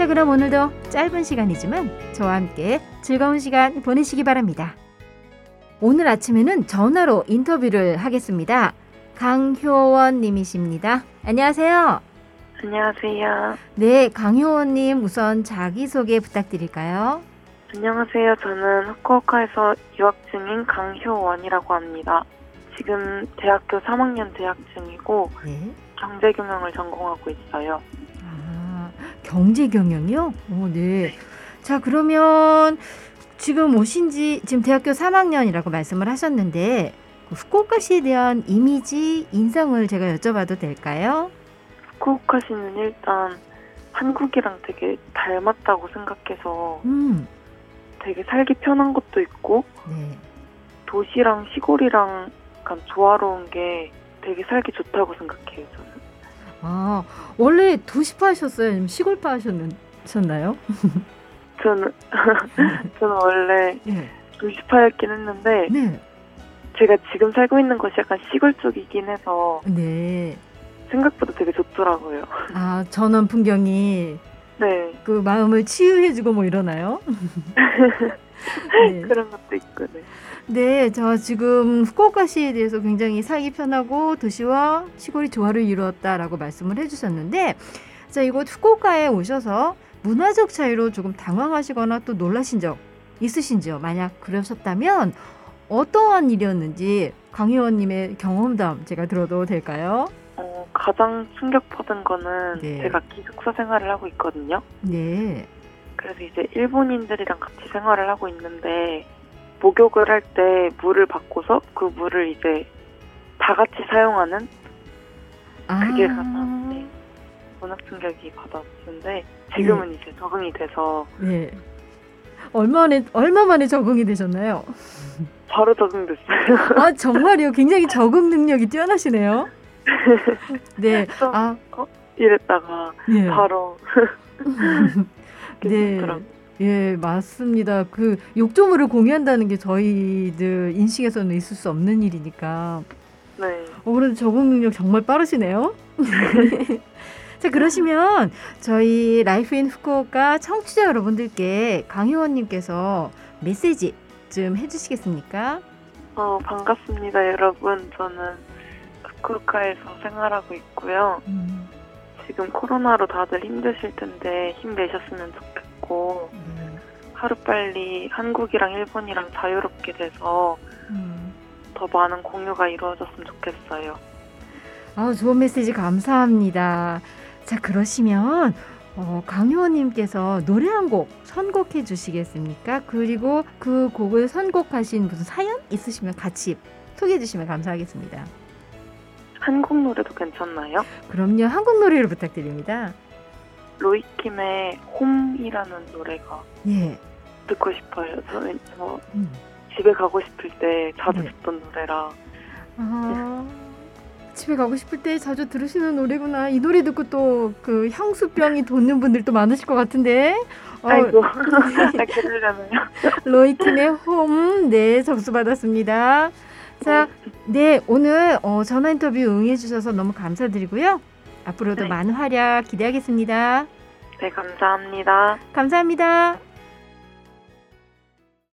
자, 그럼 오늘도 짧은 시간이지만 저와 함께 즐거운 시간 보내시기 바랍니다. 오늘 아침에는 전화로 인터뷰를 하겠습니다. 강효원 님이십니다. 안녕하세요. 안녕하세요. 네, 강효원 님 우선 자기소개 부탁드릴까요? 안녕하세요. 저는 후쿠오카에서 유학 중인 강효원이라고 합니다. 지금 대학교 3학년 재학 중이고 네. 경제경영을 전공하고 있어요. 아, 경제 경영이요? 오, 네. 자, 그러면 지금 오신 지 지금 대학교 3학년이라고 말씀을 하셨는데 그 후쿠오카시에 대한 이미지, 인상을 제가 여쭤봐도 될까요? 후쿠오카시는 일단 한국이랑 되게 닮았다고 생각해서 음. 되게 살기 편한 것도 있고 네. 도시랑 시골이랑 약간 조화로운 게 되게 살기 좋다고 생각해요. 저는. 아, 원래 도시파셨어요? 아니면 시골파셨나요? 저는 저는 원래 네. 도시파였긴 했는데 네. 제가 지금 살고 있는 곳이 약간 시골 쪽이긴 해서 네. 생각보다 되게 좋더라고요. 아, 전원 풍경이 네, 그 마음을 치유해주고 뭐 이러나요? 네. 그런 것도 있고, 네. 네, 저 지금 후쿠오카시에 대해서 굉장히 살기 편하고 도시와 시골이 조화를 이루었다라고 말씀을 해주셨는데, 자 이곳 후쿠오카에 오셔서 문화적 차이로 조금 당황하시거나 또 놀라신 적 있으신지요? 만약 그러셨다면 어떠한 일이었는지 강혜원님의 경험담 제가 들어도 될까요? 어, 가장 충격받은 거는 네. 제가 기숙사 생활을 하고 있거든요. 네, 그래서 이제 일본인들이랑 같이 생활을 하고 있는데 목욕을 할 때 물을 받고서 그 물을 이제 다 같이 사용하는 그게 아, 가장 네, 문화 충격이 받았는데 지금은 이제 적응이 돼서 네. 얼마 만에 얼마 만에 적응이 되셨나요? 바로 적응됐어요. 아 정말요? 굉장히 적응 능력이 뛰어나시네요. 네, 좀 아, 이랬다가 예. 바로 네. 예, 맞습니다. 그 욕조물을 공유한다는 게 저희들 인식에서는 있을 수 없는 일이니까. 네. 어, 그래도 적응 능력 정말 빠르시네요. 자, 그러시면 저희 Life in Fukuoka 청취자 여러분들께 강효원님께서 메시지 좀 해주시겠습니까? 어, 반갑습니다, 여러분. 저는 후 쿠오카에서 생활하고 있고요. 음, 지금 코로나로 다들 힘드실 텐데 힘내셨으면 좋겠고 네. 하루빨리 한국이랑 일본이랑 자유롭게 돼서 음. 더 많은 공유가 이루어졌으면 좋겠어요. 아, 좋은 메시지 감사합니다. 자, 그러시면 어, 강효원님께서 노래 한 곡 선곡해 주시겠습니까? 그리고 그 곡을 선곡하신 무슨 사연 있으시면 같이 소개해 주시면 감사하겠습니다. 한국 노래도 괜찮나요? 그럼요, 한국 노래를 부탁드립니다. 로이킴의 홈이라는 노래가 예. 듣고 싶어요. 저는 저 음. 집에 가고 싶을 때 자주 네. 듣던 노래라 아, 집에 가고 싶을 때 자주 들으시는 노래구나. 이 노래 듣고 또 그 향수병이 돋는 분들도 많으실 것 같은데. 어, 아이고 아, 그러려나요? 로이킴의 홈, 네, 접수 받았습니다. 자, 네, 오늘 어, 전화 인터뷰 응해주셔서 너무 감사드리고요. 앞으로도 네. 많은 활약 기대하겠습니다. 네 감사합니다. 감사합니다.